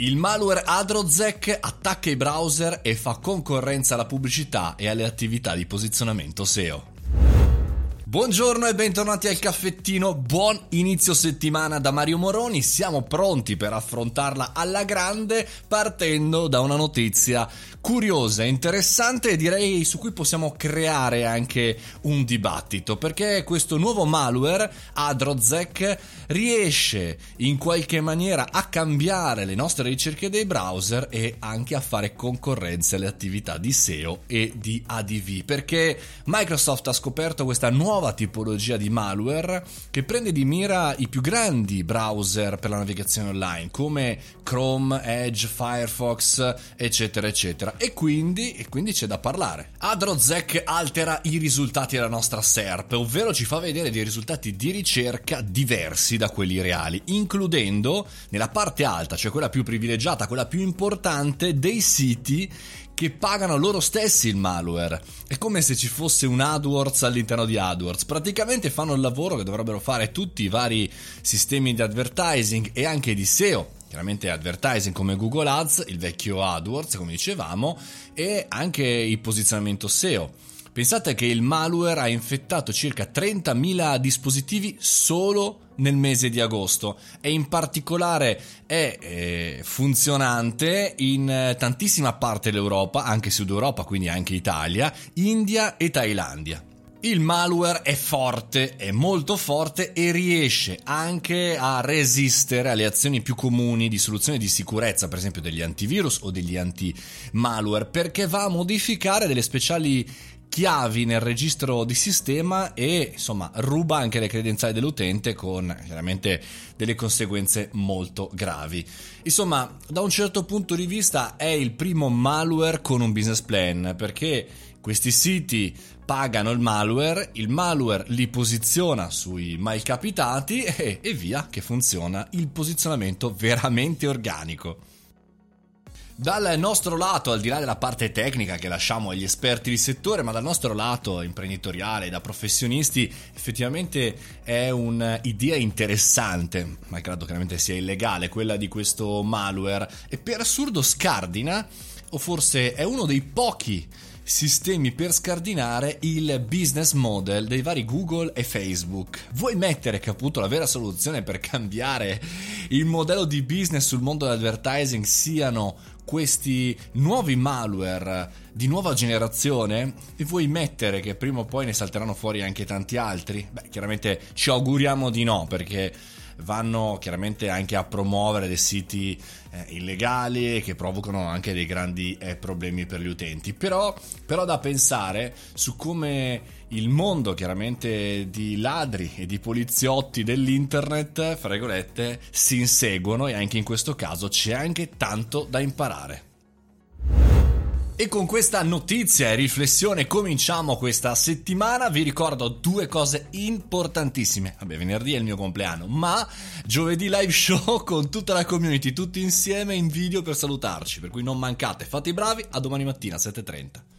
Il malware Adrozec attacca i browser e fa concorrenza alla pubblicità e alle attività di posizionamento SEO. Buongiorno e bentornati al caffettino, buon inizio settimana da Mario Moroni, siamo pronti per affrontarla alla grande partendo da una notizia curiosa, interessante e direi su cui possiamo creare anche un dibattito perché questo nuovo malware Adrozec riesce in qualche maniera a cambiare le nostre ricerche dei browser e anche a fare concorrenza alle attività di SEO e di ADV perché Microsoft ha scoperto questa nuova nuova tipologia di malware che prende di mira i più grandi browser per la navigazione online come Chrome, Edge, Firefox, eccetera, eccetera. E quindi, e quindi c'è da parlare. Adrozec altera i risultati della nostra SERP, ovvero ci fa vedere dei risultati di ricerca diversi da quelli reali, includendo nella parte alta, cioè quella più privilegiata, quella più importante, dei siti che pagano loro stessi il malware. È come se ci fosse un AdWords all'interno di AdWords. Praticamente fanno il lavoro che dovrebbero fare tutti i vari sistemi di advertising e anche di SEO. Chiaramente advertising come Google Ads, il vecchio AdWords, come dicevamo, e anche il posizionamento SEO. Pensate che il malware ha infettato circa 30.000 dispositivi solo nel mese di agosto e in particolare è eh, funzionante in eh, tantissima parte dell'Europa, anche Sud Europa, quindi anche Italia, India e Thailandia. Il malware è forte, è molto forte e riesce anche a resistere alle azioni più comuni di soluzione di sicurezza, per esempio degli antivirus o degli anti-malware, perché va a modificare delle speciali chiavi nel registro di sistema e insomma ruba anche le credenziali dell'utente con chiaramente delle conseguenze molto gravi. Insomma, da un certo punto di vista è il primo malware con un business plan perché questi siti pagano il malware, il malware li posiziona sui malcapitati e, e via che funziona il posizionamento veramente organico. Dal nostro lato, al di là della parte tecnica che lasciamo agli esperti di settore, ma dal nostro lato imprenditoriale, da professionisti, effettivamente è un'idea interessante, malgrado chiaramente sia illegale, quella di questo malware, e per assurdo scardina, o forse è uno dei pochi sistemi per scardinare il business model dei vari Google e Facebook. Vuoi mettere che appunto la vera soluzione per cambiare il modello di business sul mondo dell'advertising siano questi nuovi malware di nuova generazione e vuoi mettere che prima o poi ne salteranno fuori anche tanti altri? Beh, chiaramente ci auguriamo di no perché vanno chiaramente anche a promuovere dei siti eh, illegali che provocano anche dei grandi eh, problemi per gli utenti. Però, però da pensare su come il mondo chiaramente di ladri e di poliziotti dell'internet, fra virgolette, si inseguono e anche in questo caso c'è anche tanto da imparare. E con questa notizia e riflessione cominciamo questa settimana. Vi ricordo due cose importantissime. Vabbè, venerdì è il mio compleanno, ma giovedì live show con tutta la community, tutti insieme in video per salutarci. Per cui non mancate, fate i bravi, a domani mattina 7.30.